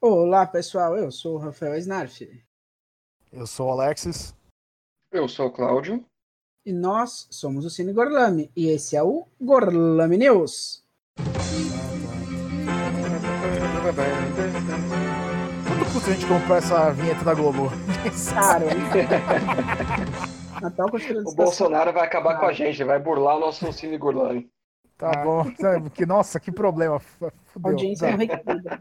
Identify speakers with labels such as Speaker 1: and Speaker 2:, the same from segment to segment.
Speaker 1: Olá, pessoal. Eu sou o Rafael Snarf.
Speaker 2: Eu sou o Alexis.
Speaker 3: Eu sou o Cláudio.
Speaker 1: E nós somos o Cine Gorlami. E esse é o Gorlami News.
Speaker 2: Quanto custa a gente comprar essa vinheta da Globo?
Speaker 1: Cara, Natal
Speaker 3: O Bolsonaro vai acabar com a gente, vai burlar o nosso Cine Gorlami.
Speaker 2: Tá bom. Que, nossa, que problema. Fudeu.
Speaker 1: Audiência
Speaker 2: Tá.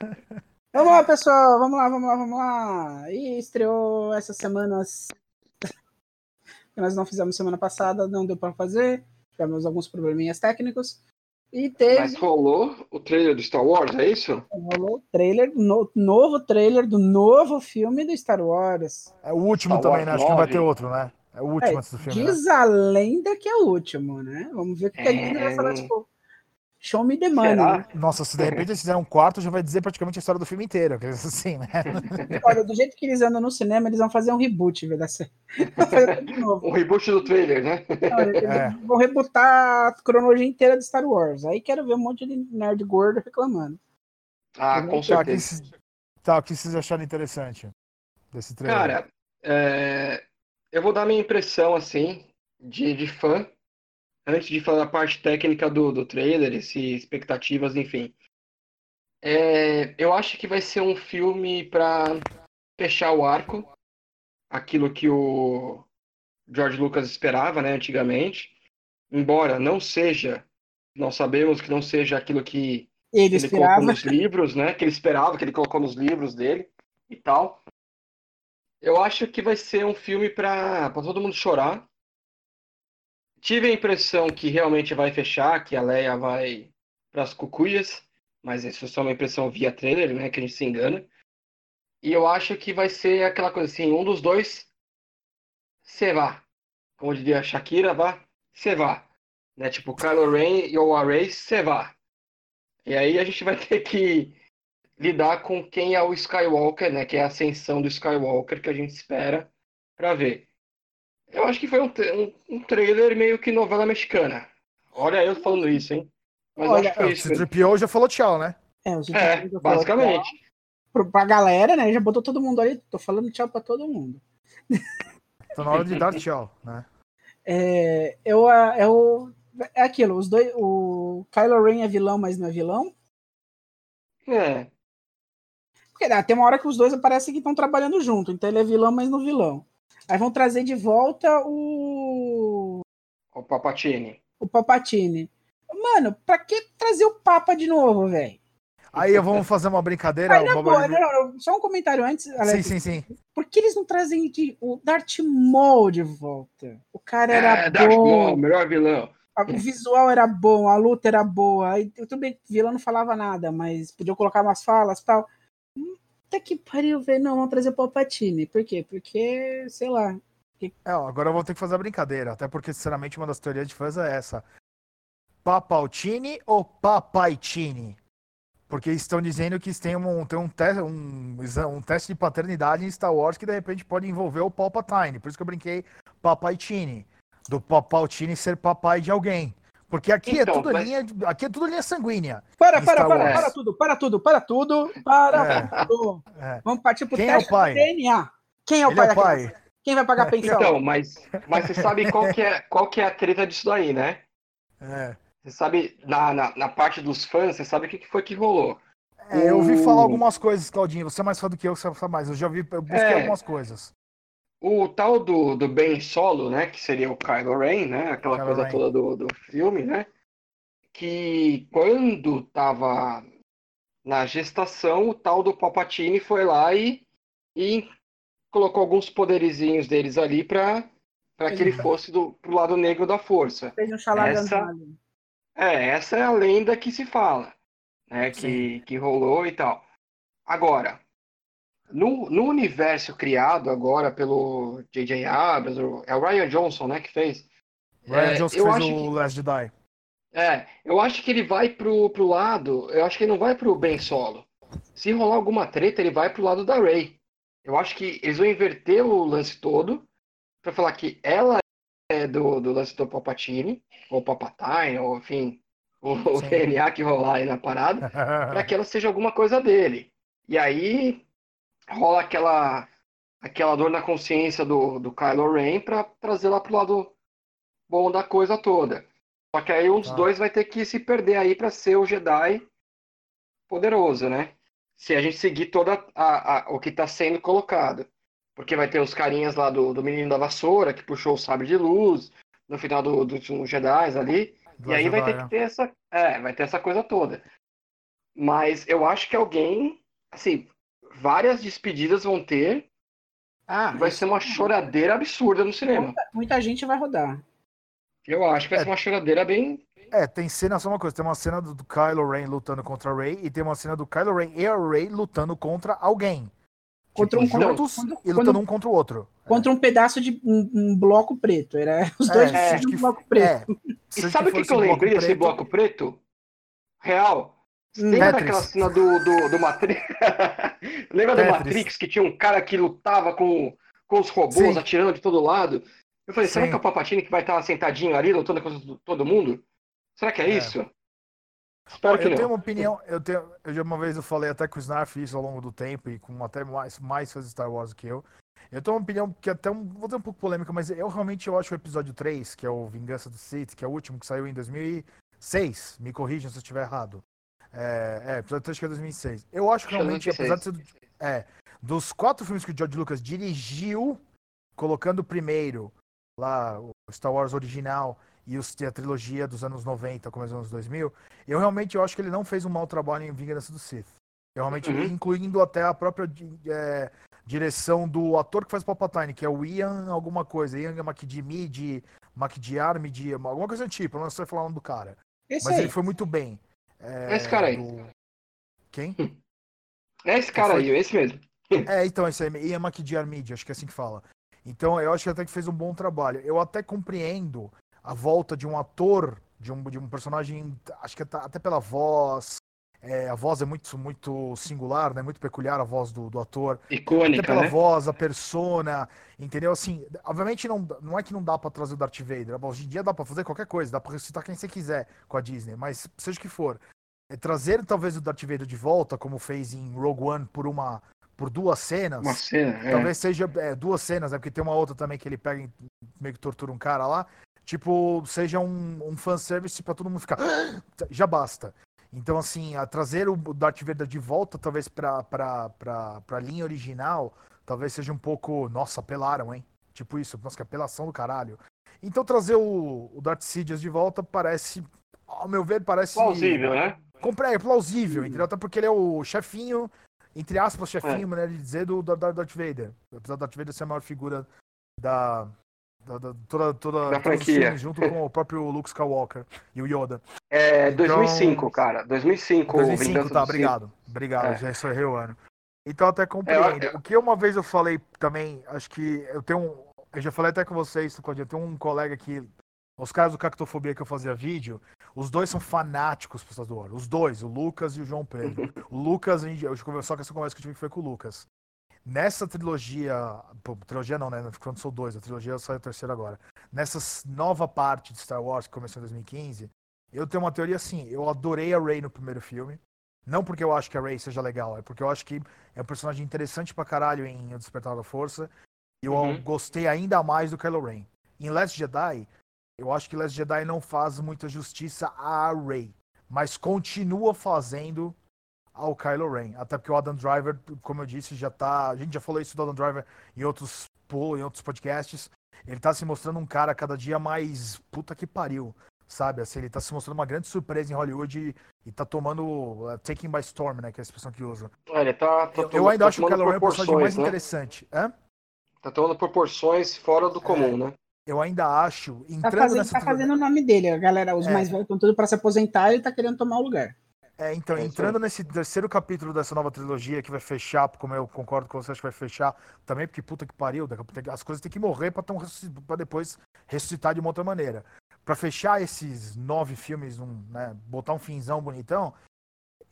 Speaker 1: Vamos lá, pessoal. Vamos lá, vamos lá, vamos lá. E estreou essa semana. que nós não fizemos semana passada, não deu para fazer. Tivemos alguns probleminhas técnicos. E teve.
Speaker 3: Mas rolou o trailer do Star Wars, é isso?
Speaker 1: Rolou o trailer, no, novo trailer do novo filme do Star Wars.
Speaker 2: É o último
Speaker 3: Star
Speaker 2: também,
Speaker 3: Wars
Speaker 2: né? Acho que não vai
Speaker 3: 9.
Speaker 2: ter outro, né? É o último
Speaker 1: É,
Speaker 2: antes do filme. né?
Speaker 1: diz a lenda que é o último, né? Vamos ver o que a Disney vai falar,
Speaker 3: É.
Speaker 1: tipo, show me the money.
Speaker 3: Será?
Speaker 1: né?
Speaker 2: Nossa, se de repente eles fizerem um quarto, já vai dizer praticamente a história do filme inteiro. quer dizer, Assim, né?
Speaker 1: Olha, do jeito que eles andam no cinema, eles vão fazer um reboot, novo.
Speaker 3: Um reboot do trailer, né?
Speaker 1: Não, eles
Speaker 2: É.
Speaker 1: Vão rebutar a cronologia inteira de Star Wars. Aí quero ver um monte de nerd gordo reclamando.
Speaker 3: Ah, com
Speaker 2: Tá, o que,
Speaker 3: certeza.
Speaker 2: c- tá, o que vocês acharam interessante desse trailer?
Speaker 3: Cara, é, eu vou dar minha impressão, assim, de, de fã, antes de falar da parte técnica do, do trailer, se expectativas, enfim. É, eu acho que vai ser um filme para fechar o arco, aquilo que o George Lucas esperava, né, antigamente. Embora não seja, nós sabemos que não seja aquilo que
Speaker 1: Ele
Speaker 3: ele colocou nos livros, né? Que ele esperava, que ele colocou nos livros dele e tal. Eu acho que vai ser um filme para todo mundo chorar. Tive a impressão que realmente vai fechar, que a Leia vai para as cucuias, mas isso é só uma impressão via trailer, né? Que a gente se engana. E eu acho que vai ser aquela coisa assim, um dos dois se vá. Como diria a Shakira, vá, se vá. Né? Tipo, Kylo Ren e o Rey se vá. E aí a gente vai ter que lidar com quem é o Skywalker, né? Que é a ascensão do Skywalker que a gente espera pra ver. Eu acho que foi um, um, um trailer meio que novela mexicana. Olha eu falando isso, hein? Mas
Speaker 1: Olha,
Speaker 3: acho que
Speaker 2: É,
Speaker 3: foi
Speaker 2: o
Speaker 3: isso. mesmo.
Speaker 2: C-3PO já falou tchau, né?
Speaker 1: É, os
Speaker 3: É, basicamente.
Speaker 1: Pro, pra galera, né? Já botou todo mundo ali. Tô falando tchau pra todo mundo.
Speaker 2: Tá na hora de dar tchau, né?
Speaker 1: É, eu, eu, é aquilo, os dois. O Kylo Ren é vilão, mas não é vilão.
Speaker 3: É,
Speaker 1: Porque ah, tem uma hora que os dois parecem que estão trabalhando junto. Então ele é vilão, mas não vilão. Aí vão trazer de volta o.
Speaker 3: o Papatini.
Speaker 1: O Palpatine. Mano, pra que trazer o Papa de novo, velho?
Speaker 2: Aí vamos fazer uma brincadeira.
Speaker 1: Aí,
Speaker 2: uma-
Speaker 1: boa, não, não, só um comentário antes,
Speaker 2: Sim,
Speaker 1: Alex.
Speaker 2: sim, sim.
Speaker 1: Por que eles não trazem de- o Darth Maul de volta? O cara era
Speaker 3: É, Darth
Speaker 1: bom,
Speaker 3: Maul, melhor vilão.
Speaker 1: o visual era bom, a luta era boa. Aí, tudo bem, o vilão não falava nada, mas podiam colocar umas falas e tal. Até que pariu, velho. Não, vamos trazer o Palpatine. Por quê? Porque, sei lá.
Speaker 2: É, ó, agora eu vou ter que fazer a brincadeira, até porque, sinceramente, uma das teorias de fãs é essa. Papaltini ou Papaitini? Porque estão dizendo que tem um, tem um, te um, um teste de paternidade em Star Wars que de repente pode envolver o Palpatine. Por isso que eu brinquei Papaitini. Do Papaltini ser papai de alguém. Porque aqui
Speaker 3: Então,
Speaker 2: é tudo
Speaker 3: mas-
Speaker 2: linha, aqui é tudo linha sanguínea.
Speaker 1: Para, para, para, para tudo, para tudo, para tudo, para
Speaker 2: É.
Speaker 1: tudo.
Speaker 2: É.
Speaker 1: Vamos partir pro
Speaker 2: Quem é o
Speaker 1: teste
Speaker 2: pai?
Speaker 1: DNA. Quem é o
Speaker 2: Ele
Speaker 1: pai
Speaker 2: é o pai.
Speaker 1: Quem vai pagar a pensão?
Speaker 3: Então, mas, mas você sabe qual que, é, qual que é a treta disso daí, né?
Speaker 2: É.
Speaker 3: Você sabe, na, na, na parte dos fãs, você sabe o que que foi que rolou.
Speaker 2: É, eu ouvi falar algumas coisas, Claudinho. Você é mais fã do que eu, você sabe mais. Eu já vi, eu busquei
Speaker 3: É.
Speaker 2: algumas coisas.
Speaker 3: O tal do, do Ben Solo, né? Que seria o Kylo Ren, né? Aquela
Speaker 2: Kylo
Speaker 3: coisa
Speaker 2: Ren.
Speaker 3: toda do, do filme, né? Que quando tava na gestação, o tal do Palpatine foi lá e, e colocou alguns poderizinhos deles ali pra, pra que ele fosse do, pro lado negro da força.
Speaker 1: Fez um
Speaker 3: Essa-. É, essa é a lenda que se fala, né? Que, que rolou e tal. Agora, no, no universo criado agora pelo J.J. Abrams, é o Ryan Johnson, né, que fez.
Speaker 2: Ryan
Speaker 3: É,
Speaker 2: Johnson
Speaker 3: eu
Speaker 2: fez
Speaker 3: acho
Speaker 2: o
Speaker 3: que-
Speaker 2: Last Jedi.
Speaker 3: É, eu acho que ele vai pro, pro lado. Eu acho que ele não vai pro Ben Solo. Se rolar alguma treta, ele vai pro lado da Rey. Eu acho que eles vão inverter o lance todo pra falar que ela é do, do lance do Palpatine, ou Palpatine, ou enfim, o, o DNA que rolar aí na parada, para que ela seja alguma coisa dele. E aí rola aquela aquela dor na consciência do, do Kylo Ren para trazer lá pro lado bom da coisa toda. Só que aí um dos ah. dois vai ter que se perder aí para ser o Jedi poderoso, né? Se a gente seguir toda a, a, o que está sendo colocado. Porque vai ter os carinhas lá do, do menino da vassoura, que puxou o sabre de luz, no final do, do, do Jedi ali. Do e aí vai ter que ter essa. É, vai ter essa coisa toda. Mas eu acho que alguém. Assim, várias despedidas vão ter. Ah, vai ser uma é choradeira absurda no cinema.
Speaker 1: Muita, muita gente vai rodar.
Speaker 3: Eu acho que vai é. ser uma choradeira bem.
Speaker 2: É, tem cena, só uma coisa, tem uma cena do, Kylo Ren lutando contra a Rey e tem uma cena do Kylo Ren e a Rey lutando contra alguém.
Speaker 1: Contra tipo,
Speaker 2: um juntos contra, e lutando um contra o outro.
Speaker 1: Contra é. um pedaço de um, um, bloco preto. Era os dois é,
Speaker 3: de um bloco preto. É. E sabe o que, que eu lembrei desse bloco preto? Real. Lembra Tetris. daquela cena do, do, do Matrix? Lembra Tetris. do Matrix que tinha um cara que lutava com, com os robôs Sim. atirando de todo lado? Eu falei, Sim. será que é o Papatini que vai estar sentadinho ali lutando com todo mundo? Será que é, é. isso?
Speaker 2: Espero que eu não. tenho uma opinião, eu tenho, eu já uma vez eu falei até com o Snarf isso ao longo do tempo e com até mais mais fãs de Star Wars do que eu. Eu tenho uma opinião que até um, vou ter um pouco polêmica, mas eu realmente eu acho o episódio 3, que é o Vingança do Sith, que é o último que saiu em 2006, me corrijam se eu estiver errado. É, é, episódio 3 que é 2006. Eu acho que realmente, apesar de ser é, dos quatro filmes que o George Lucas dirigiu, colocando o primeiro lá, o Star Wars original, e os, a trilogia dos anos 90, começo dos anos 2000, eu realmente eu acho que ele não fez um mau trabalho em Vingança do Sith. Eu realmente, uhum. incluindo até a própria é, direção do ator que faz Palpatine, que é o Ian alguma coisa, Ian McDiarmid, McDiarmid, alguma coisa do tipo, eu não sei falar o nome do cara. Esse Mas aí. ele foi muito bem.
Speaker 3: É, esse cara aí. Do...
Speaker 2: Quem?
Speaker 3: É esse cara aí, esse mesmo.
Speaker 2: É, então, esse aí, Ian McDiarmid, acho que é assim que fala. Então, eu acho que até que fez um bom trabalho. Eu até compreendo a volta de um ator, de um, de um personagem, acho que até pela voz. É, a voz é muito, muito singular, né? Muito peculiar a voz do, do ator.
Speaker 3: Icônica,
Speaker 2: até pela
Speaker 3: né?
Speaker 2: voz, a persona, entendeu? Assim, obviamente não, não é que não dá para trazer o Darth Vader. Hoje em dia dá para fazer qualquer coisa, dá para ressuscitar quem você quiser com a Disney, mas seja o que for. É, trazer talvez o Darth Vader de volta, como fez em Rogue One por uma por duas cenas.
Speaker 3: Uma cena, é.
Speaker 2: Talvez seja é, duas cenas, né? Porque tem uma outra também que ele pega e meio que tortura um cara lá tipo, seja um, um fanservice pra todo mundo ficar. Já basta. Então, assim, a trazer o Darth Vader de volta, talvez pra, pra, pra, pra linha original, talvez seja um pouco. Nossa, apelaram, hein? Tipo isso, nossa, que apelação do caralho. Então, trazer o, o Darth Sidious de volta parece. Ao meu ver, parece.
Speaker 3: Plausível, né?
Speaker 2: É plausível, entendeu? Até porque ele é o chefinho, entre aspas, chefinho, é. maneira de dizer, do, do, do Darth Vader. Apesar do Darth Vader ser a maior figura da, da, da, toda, toda,
Speaker 3: da franquia.
Speaker 2: junto com o próprio Luke Skywalker e o Yoda.
Speaker 3: É, 2005, então, cara. 2005.
Speaker 2: 2005, tá, obrigado. Obrigado, é. já sou o ano. Então até compreendo. É, o que uma vez eu falei também, acho que eu tenho um. Eu já falei até com vocês, eu tenho um colega que. Os caras do Cactofobia que eu fazia vídeo, os dois são fanáticos por Star Wars. Os dois, o Lucas e o João Pedro. o Lucas, eu só que essa conversa que eu tive foi com o Lucas. Nessa trilogia, pô, trilogia não, né? Quando sou dois, a trilogia sai a terceira agora. Nessa nova parte de Star Wars que começou em 2015, eu tenho uma teoria assim. Eu adorei a Rey no primeiro filme. Não porque eu acho que a Rey seja legal, é porque eu acho que é um personagem interessante pra caralho em O Despertar da Força. E eu uhum. gostei ainda mais do Kylo Ren. Em Last Jedi, eu acho que Last Jedi não faz muita justiça a Rey, mas continua fazendo ao Kylo Ren. Até porque o Adam Driver, como eu disse, já tá. A gente já falou isso do Adam Driver em outros, em outros podcasts. Ele tá se mostrando um cara cada dia mais. Puta que pariu. Sabe? Assim, ele tá se mostrando uma grande surpresa em Hollywood e, e tá tomando. Uh, taking by storm, né? Que é a expressão que usa.
Speaker 3: É, ele tá, tá
Speaker 2: eu, eu ainda tá acho que o Kylo Ren é o personagem mais né? interessante. Hã?
Speaker 3: Tá tomando proporções fora do comum, é. né?
Speaker 2: eu ainda acho.
Speaker 1: Tá entrando tá fazendo, nessa... tá fazendo o nome dele, a galera, os é. mais velhos estão tudo para se aposentar e ele tá querendo tomar o lugar.
Speaker 2: É, então, é entrando nesse terceiro capítulo dessa nova trilogia que vai fechar, como eu concordo com você, acho que vai fechar também, porque puta que pariu, as coisas têm que morrer pra depois ressuscitar de uma outra maneira. Pra fechar esses nove filmes, um, né, botar um finzão bonitão,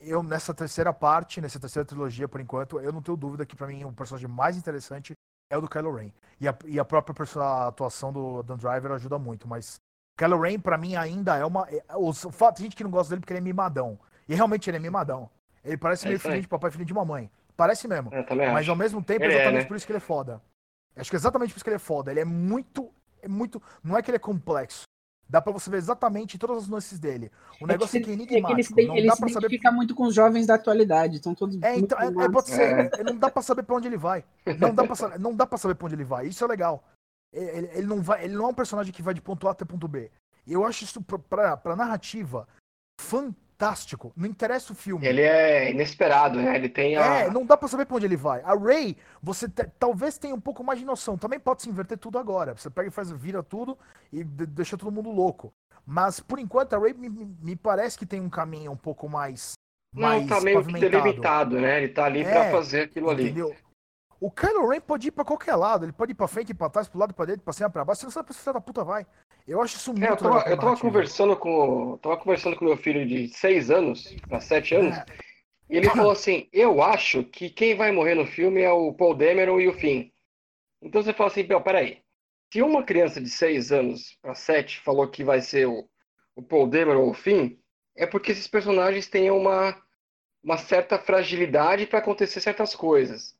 Speaker 2: eu nessa terceira parte, nessa terceira trilogia, por enquanto, eu não tenho dúvida que para mim o personagem mais interessante é o do Kylo Ren. E a, e a própria a atuação do Dan Driver ajuda muito, mas Kylo Ren, pra mim, ainda é uma. é- O fato gente que não gosta dele porque ele é mimadão. E realmente ele é mimadão. Ele parece
Speaker 3: É
Speaker 2: meio filho de papai, filho de mamãe. Parece mesmo. Mas
Speaker 3: acho.
Speaker 2: ao mesmo tempo, é
Speaker 3: Ele é,
Speaker 2: exatamente
Speaker 3: né?
Speaker 2: por isso que ele é foda. Acho que é exatamente por isso que ele é foda. Ele é muito. É muito. Não é que ele é complexo. Dá pra você ver exatamente todas as nuances dele. O negócio é que é
Speaker 1: ele,
Speaker 2: enigmático.
Speaker 1: se,
Speaker 2: não
Speaker 1: ele
Speaker 2: dá
Speaker 1: se
Speaker 2: pra saber.
Speaker 1: identifica muito com os jovens da atualidade. Estão todos.
Speaker 2: É, então, é, é, pode ser,
Speaker 3: É.
Speaker 2: não dá pra saber pra onde ele vai. Não dá pra, saber- não dá pra saber pra onde ele vai. Isso é legal. Ele, ele não vai, ele não é um personagem que vai de ponto A até ponto B. E eu acho isso pra, pra, pra narrativa fantástico. Não interessa o filme.
Speaker 3: Ele é inesperado, né? Ele tem a.
Speaker 2: É, não dá pra saber pra onde ele vai. A Ray, você talvez tenha um pouco mais de noção. Também pode se inverter tudo agora. Você pega e faz, vira tudo e de- deixa todo mundo louco. Mas por enquanto a Ray me, me- parece que tem um caminho um pouco mais.
Speaker 3: Não, tá meio que delimitado, né? Ele tá ali pra
Speaker 2: É,
Speaker 3: fazer aquilo ali.
Speaker 2: Entendeu? O Kylo Ren pode ir pra qualquer lado. Ele pode ir pra frente, pra trás, pro lado, pra dentro, pra cima, pra baixo. Você não sabe pra filho da puta vai. Eu acho isso muito
Speaker 3: É, eu tava,
Speaker 2: legal
Speaker 3: eu tava conversando com. Tava conversando com meu filho de 6 anos, pra 7 anos,
Speaker 2: É.
Speaker 3: e ele falou assim: Eu acho que quem vai morrer no filme é o Paul Dameron e o Finn. Então você fala assim, Bel, peraí. Se uma criança de 6 anos pra 7 falou que vai ser o, o Paul Dameron ou o Finn, é porque esses personagens têm uma, uma certa fragilidade pra acontecer certas coisas.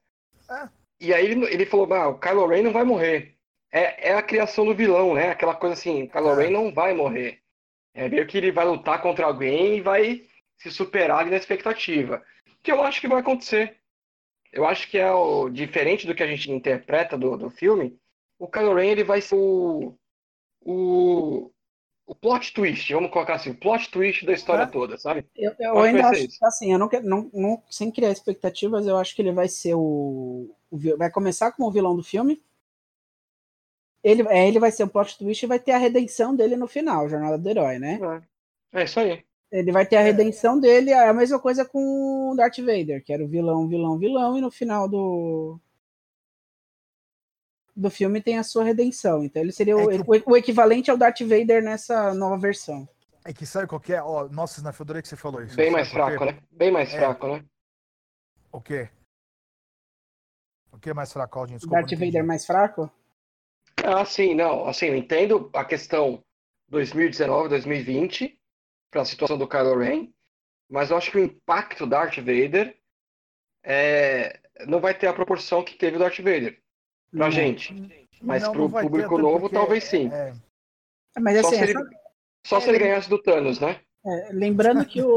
Speaker 2: É.
Speaker 3: E aí ele, ele falou, ah, o Kylo Ren não vai morrer. É, é a criação do vilão, né? Aquela coisa assim, o Kylo
Speaker 2: É.
Speaker 3: Ren não vai morrer. É meio que ele vai lutar contra alguém e vai se superar ali na expectativa. Que eu acho que vai acontecer. Eu acho que é o diferente do que a gente interpreta do, do filme. O Kylo Ren ele vai ser o, o, o plot twist, vamos colocar assim, o plot twist da história
Speaker 2: É.
Speaker 3: toda, sabe?
Speaker 1: Eu, eu ainda acho,
Speaker 3: isso.
Speaker 1: assim, eu não, quero- não, não, sem criar expectativas, eu acho que ele vai ser o, o vai começar como o vilão do filme. Ele, é, ele vai ser o plot twist e vai ter a redenção dele no final, Jornada do Herói, né?
Speaker 3: É isso aí.
Speaker 1: Ele vai ter a redenção dele, é a mesma coisa com o Darth Vader, que era o vilão, vilão, vilão, e no final do do filme tem a sua redenção. Então ele seria o,
Speaker 2: É que
Speaker 1: o, o equivalente ao Darth Vader nessa nova versão.
Speaker 2: É que sabe qual que é? Ó, nossa, Snaf, eu adorei que você falou isso.
Speaker 3: Bem mais fraco, né? Bem mais
Speaker 2: É.
Speaker 3: fraco, né?
Speaker 2: O quê? O que é mais fraco, Claudinho? Desculpa,
Speaker 1: Darth. Vader mais fraco?
Speaker 3: Ah, sim, não. Assim, eu entendo a questão 2019, 2020, para a situação do Kylo Ren, mas eu acho que o impacto Darth Vader é, não vai ter a proporção que teve o Darth Vader pra
Speaker 1: Não.
Speaker 3: gente. Mas
Speaker 2: Não,
Speaker 3: pro
Speaker 2: não ter,
Speaker 3: público
Speaker 2: até
Speaker 3: novo,
Speaker 2: porque
Speaker 3: talvez sim.
Speaker 2: É,
Speaker 1: Mas
Speaker 3: Só
Speaker 1: assim,
Speaker 3: se ele,
Speaker 1: essa-
Speaker 3: só se ele ganhasse do Thanos, né?
Speaker 1: é, lembrando que o.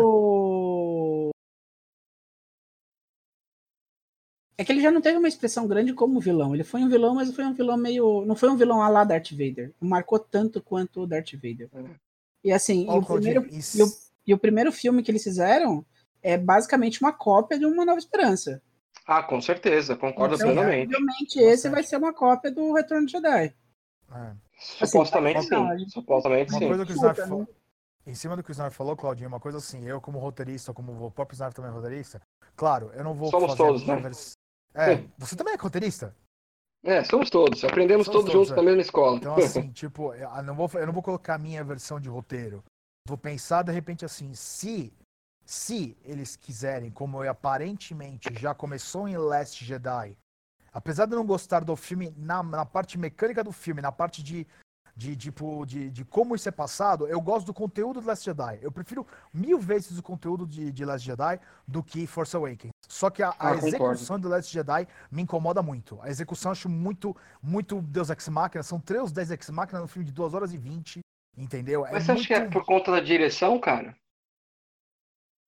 Speaker 1: É que ele já não teve uma expressão grande como vilão. Ele foi um vilão, mas foi um vilão meio. Não foi um vilão a lá Darth Vader. Não marcou tanto quanto o Darth Vader.
Speaker 3: É.
Speaker 1: E assim, e, o primeiro, e, o, e o primeiro filme que eles fizeram é basicamente uma cópia de Uma Nova Esperança.
Speaker 3: Ah, com certeza, concordo
Speaker 1: Então,
Speaker 3: plenamente.
Speaker 1: Provavelmente esse vai ser uma cópia do Retorno de Jedi.
Speaker 2: é.
Speaker 3: Supostamente
Speaker 1: assim, não, a
Speaker 3: sim. Supostamente
Speaker 2: Uma
Speaker 3: sim.
Speaker 2: coisa que o Snarf
Speaker 1: né?
Speaker 2: falou. Em cima do que o Snarf falou, Claudinho, uma coisa assim, eu como roteirista, como o próprio Snarf também é roteirista, claro, eu não vou
Speaker 3: Somos
Speaker 2: fazer a
Speaker 3: todos,
Speaker 2: minha
Speaker 3: né?
Speaker 2: É, você também é roteirista?
Speaker 3: É, somos todos. Aprendemos
Speaker 2: Somos
Speaker 3: todos
Speaker 2: todos,
Speaker 3: juntos
Speaker 2: é.
Speaker 3: na mesma escola.
Speaker 2: Então, assim, tipo, eu não vou, eu não vou colocar a minha versão de roteiro. Vou pensar, de repente, assim, se, se eles quiserem, como eu aparentemente já começou em Last Jedi, apesar de eu não gostar do filme, na, na parte mecânica do filme, na parte de, de, tipo, de, de como isso é passado, eu gosto do conteúdo do Last Jedi. Eu prefiro mil vezes o conteúdo de, de Last Jedi do que Force Awakens. Só que a, a
Speaker 3: Ah, concordo.
Speaker 2: execução do Last Jedi me incomoda muito. A execução eu acho muito, muito Deus Ex Machina. São três 10 Ex Machina no filme de 2 horas e 20. Entendeu?
Speaker 3: Mas você acha que é por conta da direção, cara?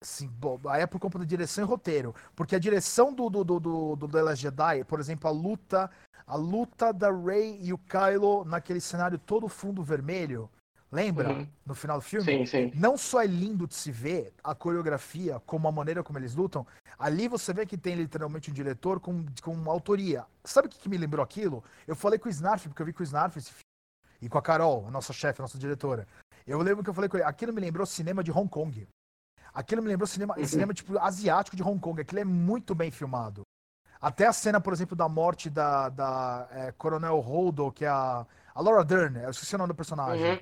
Speaker 2: Sim, bom, aí é por conta da direção e roteiro. Porque a direção do, do, do, do, do The Last Jedi, por exemplo, a luta, a luta da Rey e o Kylo naquele cenário todo fundo vermelho, lembra?
Speaker 3: Uhum.
Speaker 2: No final do filme?
Speaker 3: Sim, sim.
Speaker 2: Não só é lindo de se ver a coreografia, como a maneira como eles lutam, ali você vê que tem literalmente um diretor com, com autoria. Sabe o que, que me lembrou aquilo? Eu falei com o Snarf, porque eu vi com o Snarf esse filme, e com a Carol, a nossa chefe, a nossa diretora. Eu lembro que eu falei com ele, aquilo me lembrou cinema de Hong Kong. Aquilo me lembrou cinema,
Speaker 3: Uhum.
Speaker 2: cinema tipo asiático de Hong Kong. Aquilo é muito bem filmado. Até a cena, por exemplo, da morte da, da é, Coronel Holdo, que é a, a Laura Dern, eu esqueci o nome do personagem.
Speaker 3: Uhum.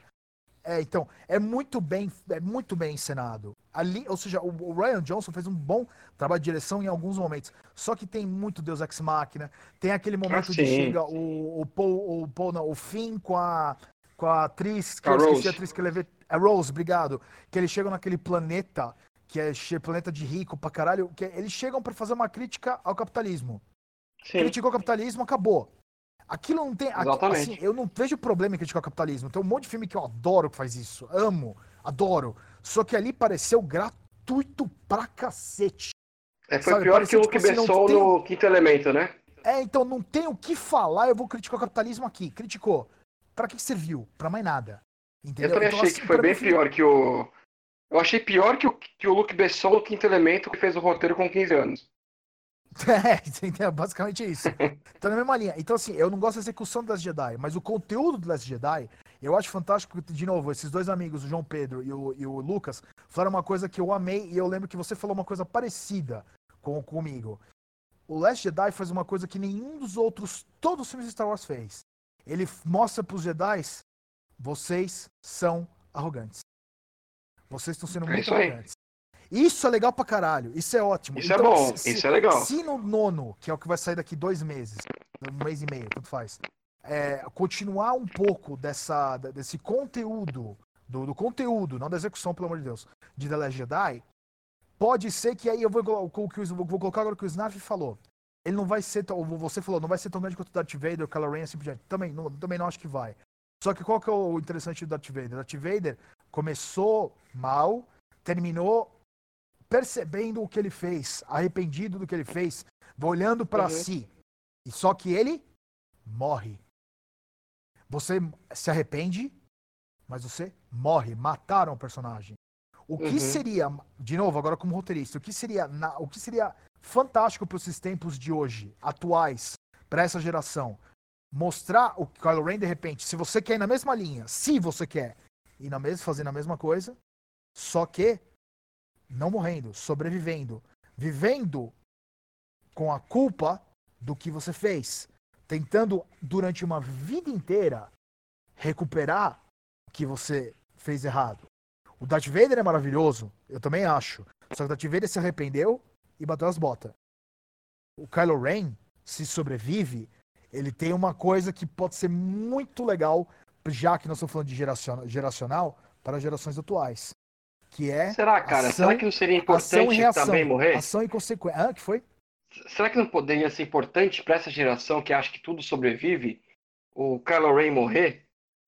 Speaker 2: É, então, é muito bem, é muito bem encenado. Ali, ou seja, o, Ryan Johnson fez um bom trabalho de direção em alguns momentos. Só que tem muito Deus Ex Machina. Tem aquele momento de
Speaker 3: sim.
Speaker 2: chega o, o Paul, o Paul, não, o Finn com a com a atriz, que
Speaker 3: A
Speaker 2: eu esqueci
Speaker 3: Rose.
Speaker 2: a atriz que levei. A Rose, obrigado. Que eles chegam naquele planeta, que é planeta de rico pra caralho, que eles chegam pra fazer uma crítica ao capitalismo.
Speaker 3: Sim.
Speaker 2: Criticou o capitalismo, acabou. Aquilo não tem. aqui-
Speaker 3: Exatamente.
Speaker 2: assim, eu não vejo problema em criticar o capitalismo. Tem um monte de filme que eu adoro que faz isso. Amo, adoro. Só que ali pareceu gratuito pra cacete.
Speaker 3: É, foi
Speaker 2: Sabe,
Speaker 3: pior
Speaker 2: parecia,
Speaker 3: que o
Speaker 2: tipo
Speaker 3: Luke
Speaker 2: assim, não
Speaker 3: Besson
Speaker 2: tem-
Speaker 3: no Quinto Elemento, né?
Speaker 2: É, então não tem o que falar, eu vou criticar o capitalismo aqui. Criticou. Pra que que serviu? Pra mais nada. Entendeu?
Speaker 3: Eu também
Speaker 2: Então,
Speaker 3: achei
Speaker 2: assim,
Speaker 3: que foi bem pior que o. Eu achei pior que o, que o Luke Besson no Quinto Elemento, que fez o roteiro com 15 anos.
Speaker 2: É, entendeu? basicamente isso. Tá na mesma linha. Então, assim, eu não gosto da execução do Last Jedi, mas o conteúdo do Last Jedi, eu acho fantástico. De novo, esses dois amigos, o João Pedro e o, e o Lucas, falaram uma coisa que eu amei e eu lembro que você falou uma coisa parecida com, comigo. O Last Jedi faz uma coisa que nenhum dos outros, todos os filmes de Star Wars fez. Ele mostra pros Jedi, vocês são arrogantes. Vocês estão sendo
Speaker 3: É
Speaker 2: muito
Speaker 3: aí.
Speaker 2: arrogantes. Isso é legal pra caralho. Isso é ótimo.
Speaker 3: Isso é bom, isso é legal.
Speaker 2: Se no nono, que é o que vai sair daqui dois meses, um mês e meio, tanto faz, é, continuar um pouco dessa, desse conteúdo, do, do conteúdo, não da execução, pelo amor de Deus, de The Last Jedi, pode ser que aí eu vou, vou colocar agora o que o Snarf falou. Ele não vai ser, tão- ou você falou, não vai ser tão grande quanto o Darth Vader, o Kylo Ren, assim por diante. Também não, também não acho que vai. Só que qual que é o interessante do Darth Vader? Darth Vader começou mal, terminou percebendo o que ele fez, arrependido do que ele fez, olhando pra
Speaker 3: Uhum.
Speaker 2: si. E só que ele morre. Você se arrepende, mas você morre. Mataram o personagem. O que
Speaker 3: Uhum.
Speaker 2: seria, de novo, agora como roteirista, o que seria, na- o que seria fantástico para esses tempos de hoje, atuais, para essa geração, mostrar o Kylo Ren de repente, se você quer ir na mesma linha, se você quer ir na mesma, fazendo a mesma coisa, só que não morrendo, sobrevivendo, vivendo com a culpa do que você fez, tentando durante uma vida inteira recuperar o que você fez errado. O Darth Vader é maravilhoso, eu também acho. Só que o Darth Vader se arrependeu e bateu as botas. O Kylo Ren, se sobrevive, ele tem uma coisa que pode ser muito legal, já que nós estamos falando de geracion- geracional, para gerações atuais. Que é
Speaker 3: Será, cara?
Speaker 2: Ação-
Speaker 3: será que não seria importante também morrer?
Speaker 2: Ação e consequência. Ah, que foi?
Speaker 3: Será que não poderia ser importante para essa geração que acha que tudo sobrevive o Kylo Ren morrer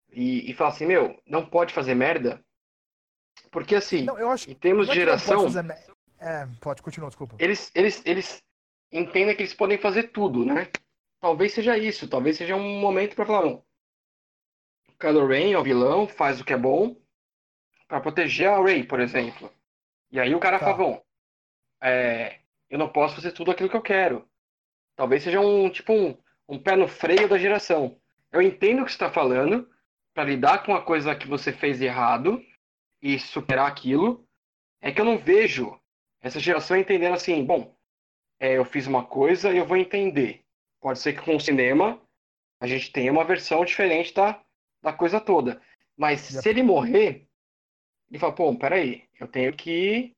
Speaker 3: e, e falar assim, meu, não pode fazer merda? Porque assim,
Speaker 2: Não, eu acho
Speaker 3: em termos de
Speaker 2: é pode
Speaker 3: geração,
Speaker 2: fazer me- É, pode, continua, desculpa.
Speaker 3: eles, eles, eles entendem que eles podem fazer tudo, né? Talvez seja isso, talvez seja um momento para falar, não. O Kylo Ren é o vilão, faz o que é bom para proteger a Rey, por exemplo. E aí o cara
Speaker 2: Tá.
Speaker 3: fala, bom, é, eu não posso fazer tudo aquilo que eu quero. Talvez seja um tipo um, um pé no freio da geração. Eu entendo o que você está falando para lidar com a coisa que você fez errado e superar aquilo. É que eu não vejo essa geração entendendo assim, bom, é, eu fiz uma coisa e eu vou entender. Pode ser que com o cinema a gente tenha uma versão diferente da, da coisa toda. Mas se ele morrer, ele fala, pô, peraí, eu tenho que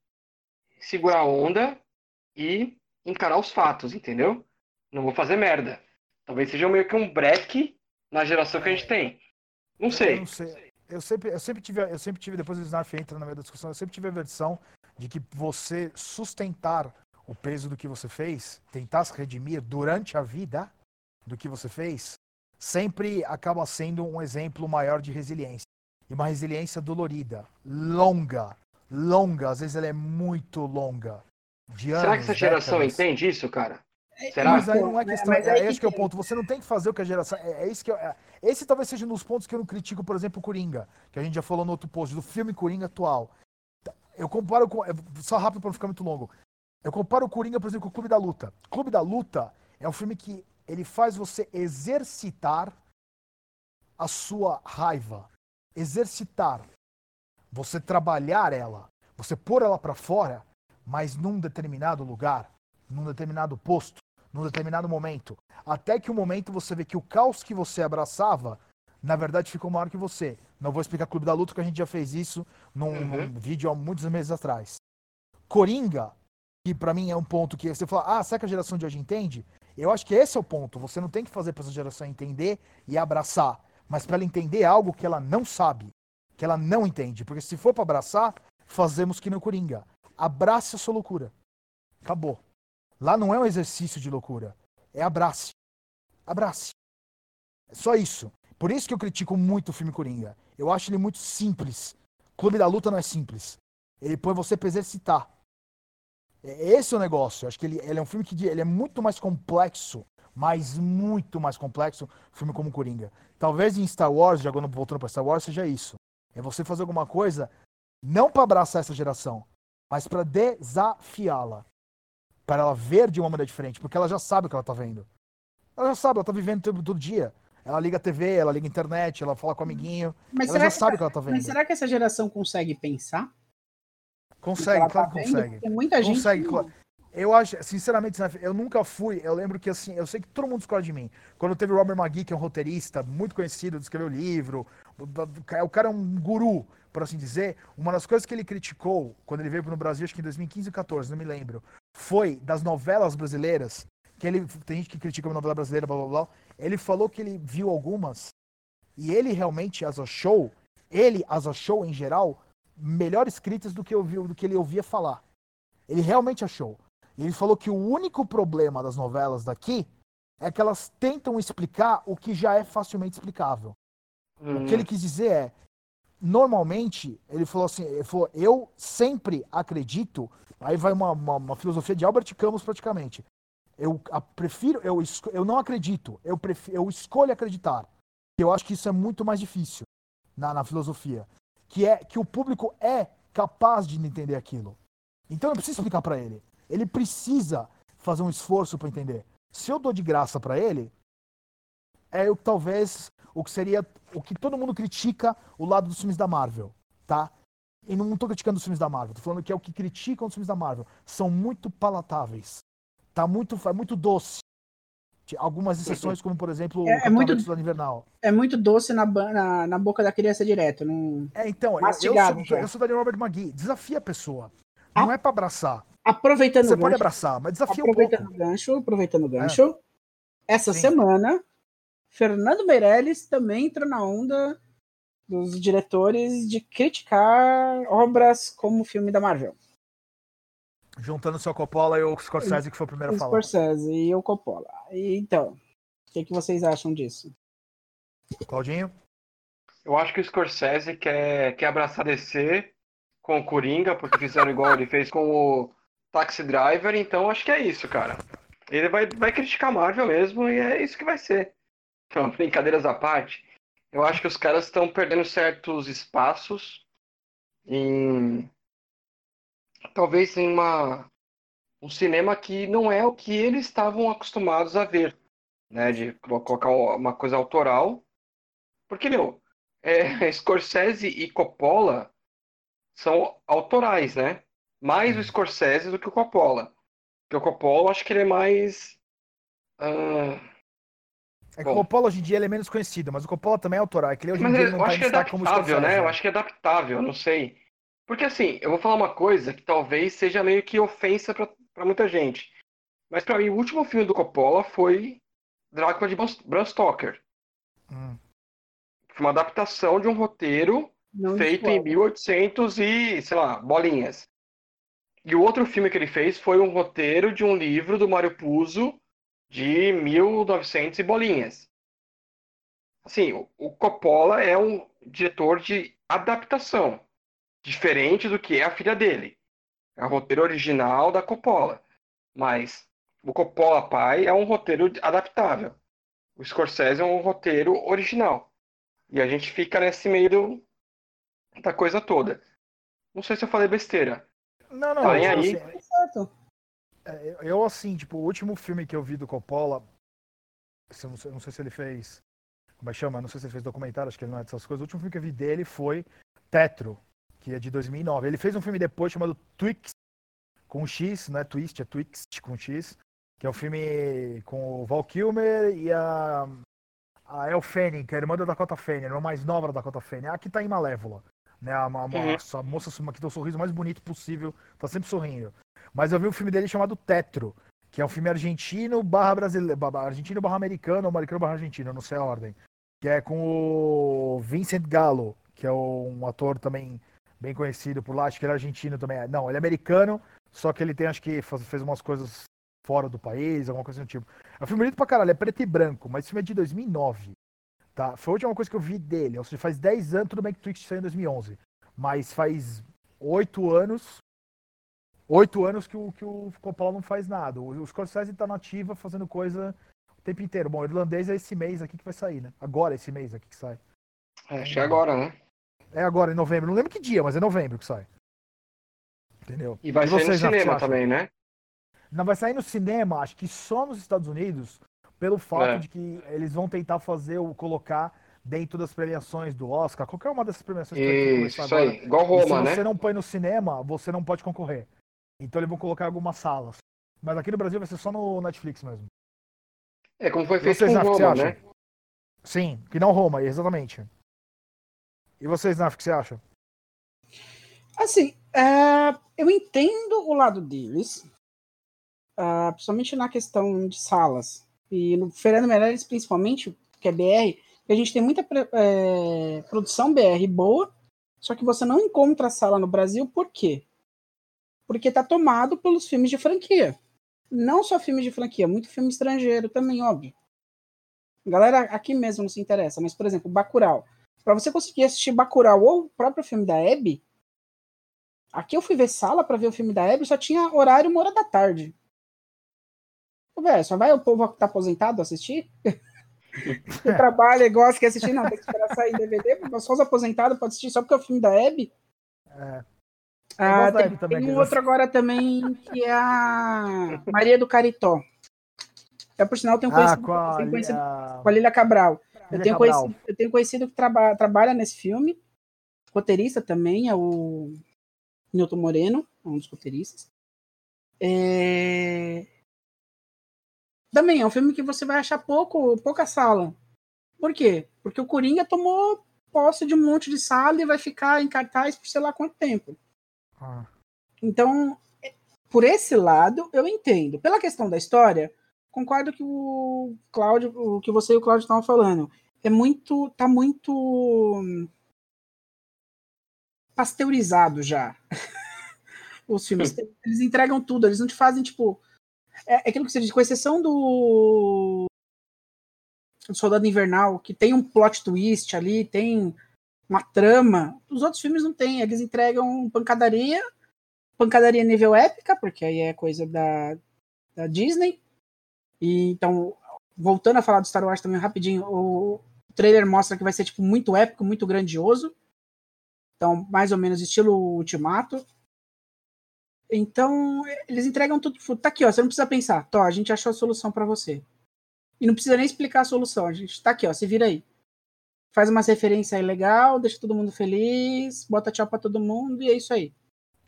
Speaker 3: segurar a onda e encarar os fatos, entendeu? Não vou fazer merda. Talvez seja meio que um break na geração que a gente tem. Não
Speaker 2: Eu
Speaker 3: sei.
Speaker 2: não sei. Eu sempre, eu sempre tive, eu sempre tive, depois o Snarf entra na meio da discussão, eu sempre tive a versão de que você sustentar o peso do que você fez, tentar se redimir durante a vida do que você fez, sempre acaba sendo um exemplo maior de resiliência. E uma resiliência dolorida, longa, longa, às vezes ela é muito longa. De
Speaker 3: Será que
Speaker 2: anos,
Speaker 3: essa geração
Speaker 2: décadas.
Speaker 3: entende isso, cara? Será?
Speaker 2: Mas aí não é questão,
Speaker 1: mas
Speaker 2: é, é
Speaker 1: que
Speaker 2: esse que é o ponto. Você não tem que fazer o que a geração. É, é isso que eu- é- esse talvez seja um dos pontos que eu não critico, por exemplo, o Coringa, que a gente já falou no outro post, do filme Coringa atual. Eu comparo com. é, Só rápido para não ficar muito longo. Eu comparo o Coringa, por exemplo, com o Clube da Luta. Clube da Luta é um filme que ele faz você exercitar a sua raiva. Exercitar. Você trabalhar ela. Você pôr ela para fora, mas num determinado lugar, num determinado posto, num determinado momento. Até que o momento você vê que o caos que você abraçava, na verdade, ficou maior que você. Não vou explicar Clube da Luta, que a gente já fez isso num,
Speaker 3: Uhum.
Speaker 2: num vídeo há muitos meses atrás. Coringa, que pra mim é um ponto que você fala, ah, será que a geração de hoje entende? Eu acho que esse é o ponto. Você não tem que fazer pra essa geração entender e abraçar. Mas para ela entender algo que ela não sabe, que ela não entende. Porque se for para abraçar, fazemos que no Coringa. Abrace a sua loucura. Acabou. Lá não é um exercício de loucura. É abrace. Abrace. É só isso. Por isso que eu critico muito o filme Coringa. Eu acho ele muito simples. Clube da Luta não é simples. Ele põe você pra exercitar. É, esse é o negócio. Eu acho que ele, ele, é um filme que ele é muito mais complexo, mas muito mais complexo, um filme como Coringa. Talvez em Star Wars, já agora voltando para Star Wars, seja isso. É você fazer alguma coisa não para abraçar essa geração, mas para desafiá-la. Para ela ver de uma maneira diferente, porque ela já sabe o que ela tá vendo. Ela já sabe, ela tá vivendo todo, todo dia. Ela liga a TV, ela liga a internet, ela fala com o amiguinho.
Speaker 1: Mas
Speaker 2: ela já
Speaker 1: que,
Speaker 2: sabe o que ela tá vendo.
Speaker 1: Mas será que essa geração consegue pensar?
Speaker 2: Consegue, claro tá que consegue.
Speaker 1: Tem muita gente.
Speaker 2: Consegue, claro. Eu acho, sinceramente, eu nunca fui. Eu lembro que assim, eu sei que todo mundo discorda de mim. Quando teve o Robert McGee, que é um roteirista muito conhecido, escreveu livro, o cara é um guru, por assim dizer. Uma das coisas que ele criticou quando ele veio para o Brasil, acho que em 2015 e 2014, não me lembro, foi das novelas brasileiras. Que ele tem gente que critica a novela brasileira, blá blá blá. Ele falou que ele viu algumas e ele realmente as achou, ele as achou em geral melhor escritas do que, eu vi, do que ele ouvia falar. Ele realmente achou. E ele falou que o único problema das novelas daqui é que elas tentam explicar o que já é facilmente explicável. Hum. O que ele hum. quis dizer é, normalmente, ele falou assim, ele falou, eu sempre acredito, aí vai uma, uma, uma filosofia de Albert Camus praticamente. Eu a, prefiro, eu, eu não acredito, eu, prefiro, eu escolho acreditar. Eu acho que isso é muito mais difícil na, na filosofia. Que é que o público é capaz de entender aquilo. Então eu preciso explicar para ele. Ele precisa fazer um esforço para entender. Se eu dou de graça para ele, é o talvez o que seria o que todo mundo critica o lado dos filmes da Marvel, tá? E não estou criticando os filmes da Marvel, tô falando que é o que criticam os filmes da Marvel. São muito palatáveis. Tá muito, é muito doce. Algumas exceções, como por exemplo
Speaker 1: é, o é muito, Invernal. É muito doce na, na, na, boca da criança direto. Não...
Speaker 2: É, então, eu, eu, sou, eu sou Daniel Robert Magui. Desafia a pessoa. Não é para abraçar.
Speaker 1: Aproveitando
Speaker 2: Você pode gancho, abraçar, mas desafia
Speaker 1: aproveitando um pouco. Gancho, aproveitando o gancho, é. essa Sim. semana, Fernando Meirelles também entrou na onda dos diretores de criticar obras como o filme da Marvel.
Speaker 2: Juntando o seu Coppola e o Scorsese, que foi o primeiro a falar.
Speaker 1: O Scorsese e o Coppola. E, então, o que, que vocês acham disso?
Speaker 2: Claudinho?
Speaker 3: Eu acho que o Scorsese quer, quer abraçar DC com o Coringa, porque fizeram igual ele fez com o Taxi Driver, então acho que é isso, cara. Ele vai, vai criticar Marvel mesmo e é isso que vai ser. Então, brincadeiras à parte, eu acho que os caras estão perdendo certos espaços em. Talvez em uma. Um cinema que não é o que eles estavam acostumados a ver, né? De colocar uma coisa autoral. Porque, meu, é, Scorsese e Coppola são autorais, né? Mais o Scorsese do que o Coppola. Porque o Coppola, eu acho que ele é mais. Uh...
Speaker 2: É que o Coppola hoje em dia ele é menos conhecido, mas o Coppola também é autoral. É que ele hoje
Speaker 3: mas
Speaker 2: em dia
Speaker 3: eu não tá acho que é adaptável, né? Eu acho que é adaptável, não sei. Porque assim, eu vou falar uma coisa que talvez seja meio que ofensa para muita gente. Mas para mim, o último filme do Coppola foi Drácula de Bram Stoker. Hum. Foi uma adaptação de um roteiro não feito em 1800 e, sei lá, bolinhas. E o outro filme que ele fez foi um roteiro de um livro do Mário Puzo de 1900 e bolinhas. Assim, o Coppola é um diretor de adaptação, diferente do que é a filha dele. É o roteiro original da Coppola. Mas o Coppola pai é um roteiro adaptável. O Scorsese é um roteiro original. E a gente fica nesse meio da coisa toda. Não sei se eu falei besteira.
Speaker 2: Não, não.
Speaker 3: Tá eu, aí. Assim,
Speaker 2: é, eu, assim, tipo, o último filme que eu vi do Coppola, eu não sei, não sei se ele fez. Como é que chama? Não sei se ele fez documentário, acho que ele não é dessas coisas. O último filme que eu vi dele foi Tetro, que é de 2009. Ele fez um filme depois chamado Twix, com X, não é Twist, é Twix com X, que é um filme com o Val Kilmer e a, a El Fanning, que é a irmã da Dakota Fanning, a irmã mais nova da Dakota Fanning. Aqui tá em Malévola. Né? A, a moça que tem o sorriso mais bonito possível, tá sempre sorrindo. Mas eu vi um filme dele chamado Tetro, que é um filme argentino barra brasileiro, argentino barra americano, ou americano barra argentino, não sei a ordem. que é com o Vincent Gallo, que é um ator também bem conhecido por lá, acho que ele é argentino também. Não, ele é americano, só que ele tem, acho que fez umas coisas fora do país, alguma coisa do tipo. É um filme bonito pra caralho, é preto e branco, mas esse filme é de 2009. Tá? Foi a última coisa que eu vi dele, ou seja, faz 10 anos, tudo bem que Twitch saiu em 2011, mas faz 8 anos, 8 anos que o, que o Coppola não faz nada. O Scorsese tá nativa fazendo coisa o tempo inteiro. Bom, o irlandês é esse mês aqui que vai sair, né? Agora, esse mês aqui que sai.
Speaker 3: É, acho que é agora, né?
Speaker 2: É agora, em novembro. Não lembro que dia, mas é novembro que sai. Entendeu?
Speaker 3: E vai e sair no cinema também, né?
Speaker 2: Não, vai sair no cinema, acho que só nos Estados Unidos, pelo fato é. de que eles vão tentar fazer o colocar dentro das premiações do Oscar, qualquer uma dessas premiações
Speaker 3: Isso, isso aí, igual Roma,
Speaker 2: né?
Speaker 3: Se
Speaker 2: você não põe no cinema, você não pode concorrer. Então eles vão colocar algumas salas. Mas aqui no Brasil vai ser só no Netflix mesmo.
Speaker 3: É como foi feito vocês, com Roma, né?
Speaker 2: Sim, que não Roma, exatamente. E vocês, Naf, o que você acha?
Speaker 1: Assim, é, eu entendo o lado deles, uh, principalmente na questão de salas. E no Fernando Meirelles, principalmente, que é BR, a gente tem muita é, produção BR boa, só que você não encontra sala no Brasil, por quê? Porque tá tomado pelos filmes de franquia. Não só filmes de franquia, muito filme estrangeiro também, óbvio. galera aqui mesmo não se interessa, mas, por exemplo, Bacurau. Para você conseguir assistir Bacurau ou o próprio filme da Abby, aqui eu fui ver sala para ver o filme da Abby, só tinha horário uma hora da tarde. Velho, só vai o povo que tá aposentado assistir? que trabalha e gosta, assistir? Não, tem que esperar sair DVD, só os aposentados podem assistir só porque é o filme da Abby. É. Ah, tem, tem um outro agora também que é a Maria do Caritó. É por sinal, eu tenho ah, conhecido, ah, com, a, conhecido a... com a Lilia Cabral. Eu tenho, conhecido, eu tenho conhecido que traba, trabalha nesse filme. Roteirista também é o Newton Moreno, um dos roteiristas. É... Também é um filme que você vai achar pouco, pouca sala. Por quê? Porque o Coringa tomou posse de um monte de sala e vai ficar em cartaz por sei lá quanto tempo. Ah. Então, por esse lado, eu entendo. Pela questão da história, concordo que o Cláudio, o que você e o Cláudio estavam falando, é muito, tá muito pasteurizado já. Os filmes, eles entregam tudo, eles não te fazem tipo é, é aquilo que você diz, com exceção do, do Soldado Invernal, que tem um plot twist ali, tem uma trama, os outros filmes não tem, eles entregam pancadaria, pancadaria nível épica, porque aí é coisa da, da Disney. E então, voltando a falar do Star Wars também rapidinho, o trailer mostra que vai ser tipo muito épico, muito grandioso. Então, mais ou menos estilo Ultimato. Então, eles entregam tudo. Tá aqui, ó. Você não precisa pensar. Tó, a gente achou a solução para você. E não precisa nem explicar a solução. A gente tá aqui, ó. Se vira aí. Faz uma referência aí legal, deixa todo mundo feliz, bota tchau pra todo mundo e é isso aí.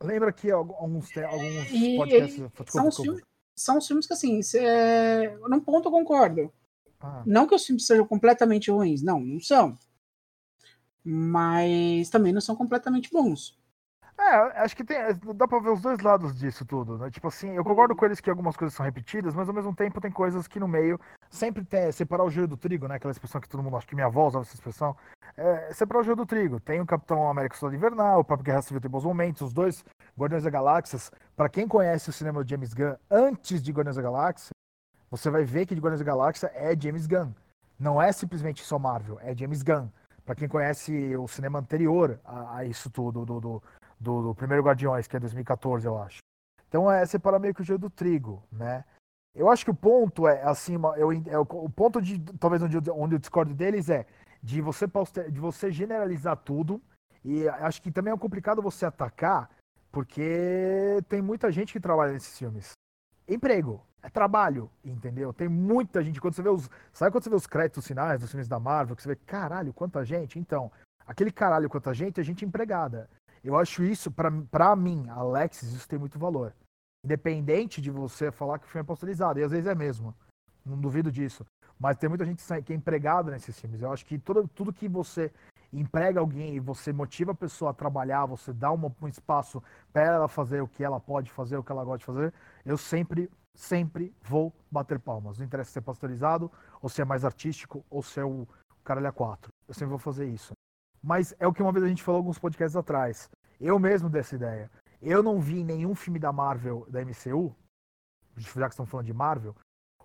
Speaker 2: Lembra que alguns, alguns e, podcasts.
Speaker 1: E, são, os filmes, são filmes que, assim, cê, num ponto eu concordo. Ah. Não que os filmes sejam completamente ruins, não, não são. Mas também não são completamente bons.
Speaker 2: É, acho que tem, dá pra ver os dois lados disso tudo, né? Tipo assim, eu concordo com eles que algumas coisas são repetidas, mas ao mesmo tempo tem coisas que no meio sempre tem, separar o joio do trigo, né? Aquela expressão que todo mundo, acha que minha avó usava essa expressão. É, separar o joio do trigo. Tem o Capitão América Soldado Invernal, o próprio Guerra Civil tem bons momentos, os dois Guardiões da Galáxias. Para quem conhece o cinema do James Gunn antes de Guardiões da Galáxia, você vai ver que de Guardiões da Galáxia é James Gunn. Não é simplesmente só Marvel, é James Gunn. Para quem conhece o cinema anterior a, a isso tudo, do, do do, do, primeiro Guardiões, que é 2014, eu acho. Então é separar meio que o joio do trigo, né? Eu acho que o ponto é assim, eu, é, o ponto de talvez onde, onde eu discordo deles é de você de você generalizar tudo e acho que também é complicado você atacar porque tem muita gente que trabalha nesses filmes. Emprego, é trabalho, entendeu? Tem muita gente. Quando você vê os. Sabe quando você vê os créditos finais dos filmes da Marvel, que você vê, caralho, quanta gente? Então, aquele caralho, quanta gente é gente empregada. Eu acho isso, para mim, Alexis, isso tem muito valor. Independente de você falar que o filme é pastorizado, e às vezes é mesmo. Não duvido disso. Mas tem muita gente que é empregada nesses filmes. Eu acho que tudo, tudo que você emprega alguém e você motiva a pessoa a trabalhar, você dá um espaço para ela fazer o que ela pode fazer, o que ela gosta de fazer, eu sempre, sempre vou bater palmas. Não interessa se é pastorizado, ou se é mais artístico, ou se é o caralho a quatro. Eu sempre vou fazer isso. Mas é o que uma vez a gente falou alguns podcasts atrás. Eu mesmo dessa ideia. Eu não vi nenhum filme da Marvel, da MCU, já que estão falando de Marvel,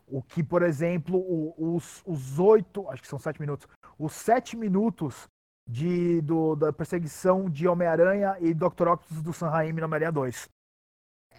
Speaker 2: o que, por exemplo, os, os oito, acho que são sete minutos, os sete minutos de, do, da perseguição de Homem-Aranha e Dr. Octopus do Sam Raimi no Homem-Aranha 2.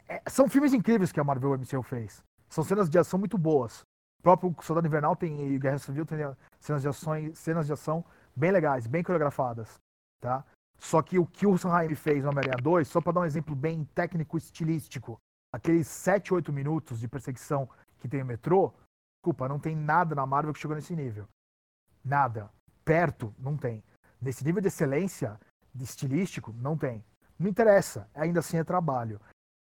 Speaker 2: É, são filmes incríveis que a Marvel MCU fez. São cenas de ação muito boas. O próprio Soldado Invernal tem, e Guerra Civil tem cenas de, ações, cenas de ação bem legais, bem coreografadas. Tá? Só que o que o Sam Raimi fez no Homem-Aranha 2, só para dar um exemplo bem técnico estilístico, aqueles 7, 8 minutos de perseguição que tem o metrô, desculpa, não tem nada na Marvel que chegou nesse nível. Nada. Perto, não tem. Nesse nível de excelência, de estilístico, não tem. Não interessa, ainda assim é trabalho.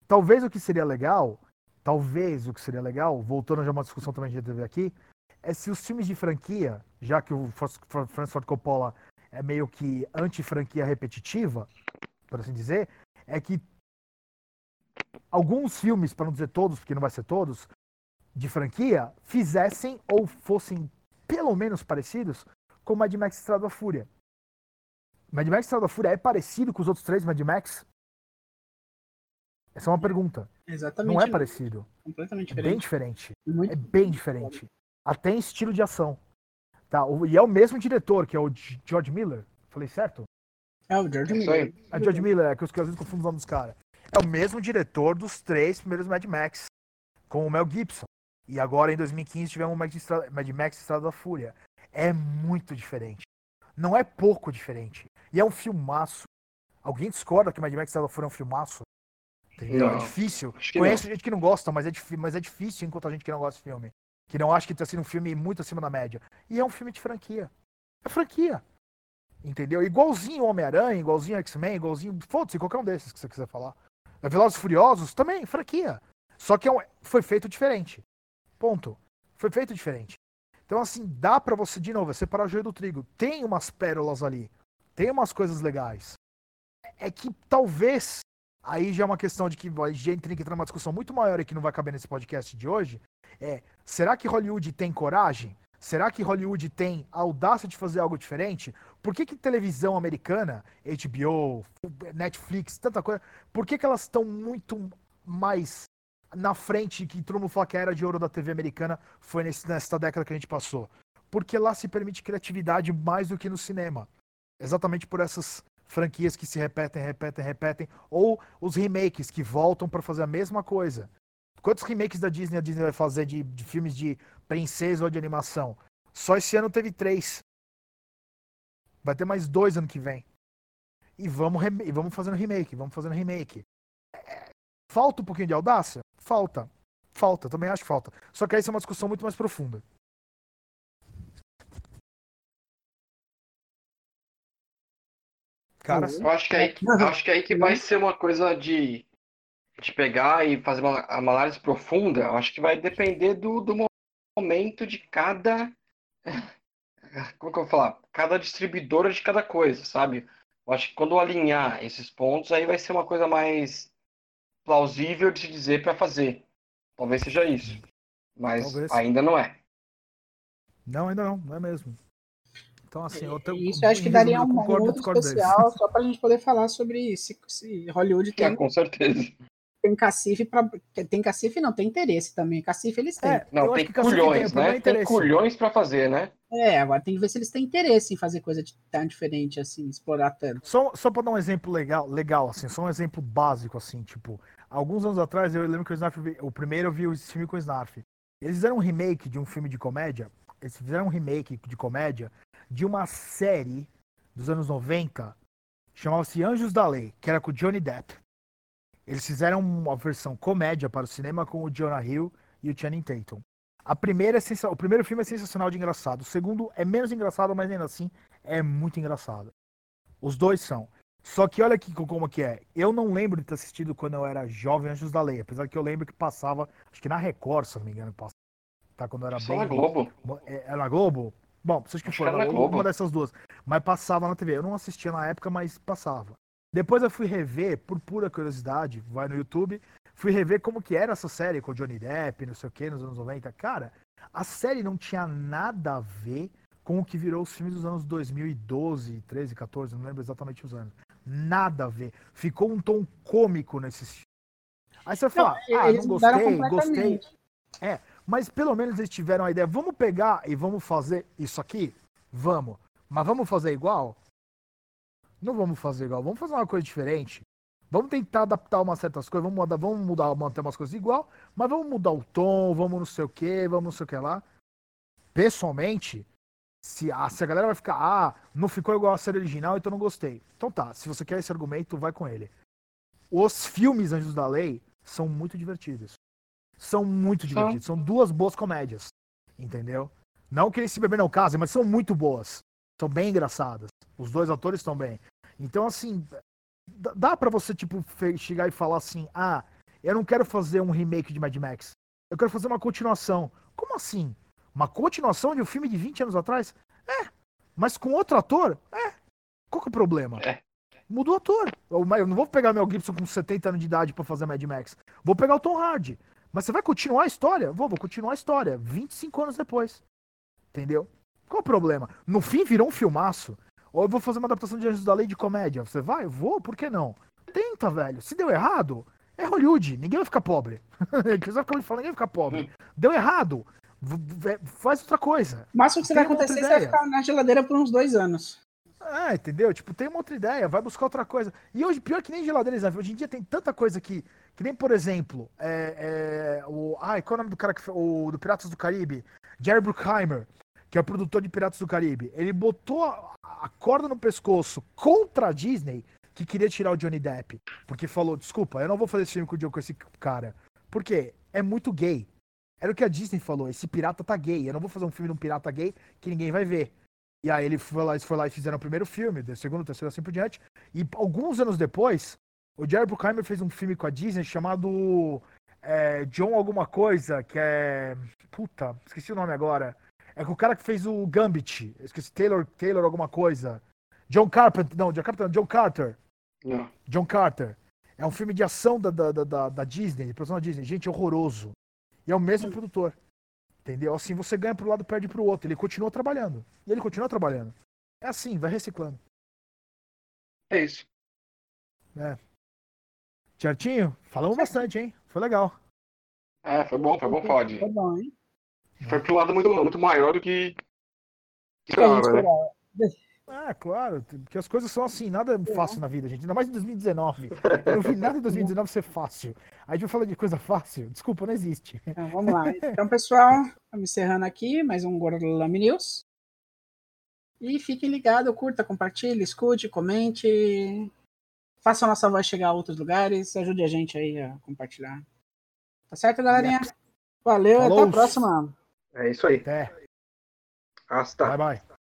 Speaker 2: Talvez o que seria legal, talvez o que seria legal, voltando já a uma discussão também que a gente teve aqui, é se os filmes de franquia, já que o Francis Ford Coppola é meio que anti-franquia repetitiva, por assim dizer, é que alguns filmes, para não dizer todos, porque não vai ser todos, de franquia fizessem ou fossem pelo menos parecidos com Mad Max Estrada da Fúria. Mad Max Estrada da Fúria é parecido com os outros três Mad Max? Essa é uma pergunta.
Speaker 1: Exatamente.
Speaker 2: Não é parecido.
Speaker 1: Completamente
Speaker 2: é
Speaker 1: diferente.
Speaker 2: bem diferente.
Speaker 1: Muito
Speaker 2: É bem diferente. Até em estilo de ação. Tá? E é o mesmo diretor, que é o George Miller. Falei certo?
Speaker 1: É o George
Speaker 3: aí.
Speaker 1: Miller.
Speaker 2: É George Miller, é que eu às vezes confundo o nome dos caras. É o mesmo diretor dos três primeiros Mad Max, com o Mel Gibson. E agora, em 2015, tivemos o Mad, Estra- Mad Max Estrada da Fúria. É muito diferente. Não é pouco diferente. E é um filmaço. Alguém discorda que Mad Max Estrada da Fúria é um filmaço? Entendeu?
Speaker 3: Não,
Speaker 2: é difícil.
Speaker 3: que
Speaker 2: Conheço gente que não gosta, mas é, mas é difícil encontrar gente que não gosta de filme. Que não acha que tá sendo um filme muito acima da média. E é um filme de franquia. É franquia. Entendeu? Igualzinho Homem-Aranha, igualzinho X-Men, igualzinho. Foda-se, qualquer um desses que você quiser falar. É Velozes Furiosos também, franquia. Só que é um- foi feito diferente. Ponto. Foi feito diferente. Então, assim, dá pra você, de novo, é separar o joio do trigo. Tem umas pérolas ali. Tem umas coisas legais. É que talvez. Aí já é uma questão de que a gente tem que entrar numa discussão muito maior e que não vai caber nesse podcast de hoje. É, será que Hollywood tem coragem? Será que Hollywood tem audácia de fazer algo diferente? Por que, que televisão americana, HBO, Netflix, tanta coisa, por que, que elas estão muito mais na frente que todo mundo fala que a era de ouro da TV americana foi nesse, nessa década que a gente passou? Porque lá se permite criatividade mais do que no cinema. Exatamente por essas franquias que se repetem, repetem, repetem, ou os remakes que voltam para fazer a mesma coisa. Quantos remakes da Disney a Disney vai fazer de, de filmes de princesa ou de animação? Só esse ano teve três. Vai ter mais dois ano que vem. E vamos, e vamos fazendo remake, vamos fazendo remake. É, Falta um pouquinho de audácia? Falta. Falta, também acho que falta. Só que aí isso é uma discussão muito mais profunda. Cara,
Speaker 3: Eu acho que, é aí, que-
Speaker 1: Uhum.
Speaker 3: acho que é aí que vai ser uma coisa de, de pegar e fazer uma, uma análise profunda. Eu acho que vai depender do, do momento de cada. Como que eu vou falar? Cada distribuidora de cada coisa, sabe? Eu acho que quando alinhar esses pontos, aí vai ser uma coisa mais plausível de se dizer para fazer. Talvez seja isso. Mas
Speaker 2: Talvez.
Speaker 3: ainda não é.
Speaker 2: não, ainda não, não é mesmo. Então, assim, eu tenho.
Speaker 1: Isso eu acho que daria um
Speaker 2: concordo
Speaker 1: outro especial só pra gente poder falar sobre se, se Hollywood
Speaker 3: É,
Speaker 1: tem,
Speaker 3: com certeza.
Speaker 1: tem cacife para Tem cacife não, tem interesse também. Cacife eles têm.
Speaker 2: É,
Speaker 3: Não, tem culhões,
Speaker 2: tem, o problema
Speaker 3: né?
Speaker 2: é
Speaker 3: Tem culhões para fazer, né?
Speaker 1: É, agora tem que ver se eles têm interesse em fazer coisa de- tão diferente assim, explorar tanto.
Speaker 2: Só, só pra dar um exemplo legal, legal, assim, só um exemplo básico, assim, tipo, alguns anos atrás eu lembro que o Snarf, o primeiro eu vi esse filme com o Snarf. Eles fizeram um remake de um filme de comédia, eles fizeram um remake de comédia de uma série dos anos 90, chamava-se Anjos da Lei, que era com o Johnny Depp. Eles fizeram uma versão comédia para o cinema com o Jonah Hill e o Channing Tatum. A primeira é o primeiro filme é sensacional de engraçado, o segundo é menos engraçado, mas ainda assim é muito engraçado. Os dois são. Só que olha aqui co- como que é. Eu não lembro de ter assistido quando eu era jovem Anjos da Lei, apesar que eu lembro que passava, acho que na Record, se não me engano, passava. Tá, quando eu era
Speaker 3: Só
Speaker 2: bem.
Speaker 3: na Globo.
Speaker 2: É, Era na Globo? Bom, seja que
Speaker 3: Acho
Speaker 2: for,
Speaker 3: que era na
Speaker 2: era
Speaker 3: Globo.
Speaker 2: uma dessas duas. Mas passava na TV. Eu não assistia na época, mas passava. Depois eu fui rever, por pura curiosidade, vai no YouTube, fui rever como que era essa série com o Johnny Depp, não sei o que, nos anos 90. Cara, a série não tinha nada a ver com o que virou os filmes dos anos 2012, 13, 14, não lembro exatamente os anos. Nada a ver. Ficou um tom cômico nesses filmes. Aí você fala,
Speaker 1: Não,
Speaker 2: ah, não gostei, gostei.
Speaker 1: completamente.
Speaker 2: Mas pelo menos eles tiveram a ideia, vamos pegar e vamos fazer isso aqui? Vamos. Mas vamos fazer igual? Não vamos fazer igual, vamos fazer uma coisa diferente. Vamos tentar adaptar umas certas coisas, vamos mudar, vamos mudar, manter umas coisas igual, mas vamos mudar o tom, vamos não sei o que, vamos não sei o que lá. Pessoalmente, se a, se a galera vai ficar, ah, não ficou igual a série original, então não gostei. Então tá, se você quer esse argumento, vai com ele. Os filmes Anjos da Lei são muito divertidos. São muito divertidos. São duas boas comédias. Entendeu? Não que esse bebê não case, mas são muito boas. São bem engraçadas. Os dois atores estão bem. Então, assim, dá- pra você, tipo, chegar e falar assim: ah, eu não quero fazer um remake de Mad Max. Eu quero fazer uma continuação. Como assim? Uma continuação de um filme de 20 anos atrás? É. Mas com outro ator? É. Qual que é o problema?
Speaker 3: É.
Speaker 2: Muda o ator. Eu não vou pegar Mel Gibson com 70 anos de idade pra fazer Mad Max. Vou pegar o Tom Hardy. Mas você vai continuar a história? Vou, vou continuar a história. 25 anos depois. Entendeu? Qual o problema? No fim virou um filmaço. Ou eu vou fazer uma adaptação de Anjos da Lei de comédia. Você vai? Vou, por que não? Tenta, velho. Se deu errado, é Hollywood. Ninguém vai ficar pobre. Você vai ficar falando, ninguém vai ficar pobre. Deu errado. v- Faz outra coisa.
Speaker 1: O máximo que
Speaker 2: Tem
Speaker 1: vai acontecer, você vai ficar na geladeira por uns dois anos.
Speaker 2: É, entendeu? Tipo, tem uma outra ideia, vai buscar outra coisa. E hoje, pior que nem geladeira, Zé, hoje em dia tem tanta coisa que. Que nem, por exemplo, é, é, o. Ai, qual é o nome do cara que o do Piratas do Caribe? Jerry Bruckheimer, que é o produtor de Piratas do Caribe. Ele botou a, corda no pescoço contra a Disney que queria tirar o Johnny Depp. Porque falou, desculpa, eu não vou fazer esse filme com, com esse cara. Por quê? É muito gay. Era o que a Disney falou, esse pirata tá gay. Eu não vou fazer um filme de um pirata gay que ninguém vai ver. E aí ele foi lá, foram lá e fizeram o primeiro filme, o segundo, o terceiro, assim por diante. E alguns anos depois, o Jerry Bruckheimer fez um filme com a Disney chamado é, John alguma coisa, que é... Puta, esqueci o nome agora. É com o cara que fez o Gambit. Esqueci, Taylor, Taylor alguma coisa. John Carpenter, não, John Carpenter, John Carter.
Speaker 3: Não.
Speaker 2: John Carter. É um filme de ação da, da, da- da, Disney, de produção da Disney. Gente, horroroso. E é o mesmo produtor. Entendeu? Assim, você ganha pro lado e perde pro outro. Ele continua trabalhando. E ele continua trabalhando. É assim, vai reciclando.
Speaker 3: É isso.
Speaker 2: Certinho? Falamos bastante, hein? Foi legal.
Speaker 3: É, foi bom, foi bom falar de.
Speaker 1: Tá bom, hein?
Speaker 3: Foi pro lado muito, muito maior do que. Esperava, né?
Speaker 1: esperava.
Speaker 2: É, claro, porque as coisas são assim, nada é fácil na vida, gente. Ainda mais em 2019. Eu não vi nada em 2019 ser fácil. Aí a gente vai falar de coisa fácil. Desculpa, não existe.
Speaker 1: Então, vamos lá. Então, pessoal, estamos encerrando aqui mais um Gordolame News. E fiquem ligados, curta, compartilhe, escute, comente. Faça a nossa voz chegar a outros lugares. Ajude a gente aí a compartilhar. Tá certo, galerinha? Valeu, até
Speaker 2: Falou.
Speaker 1: a próxima.
Speaker 3: É isso aí.
Speaker 2: Até.
Speaker 3: Hasta.
Speaker 2: Bye, bye.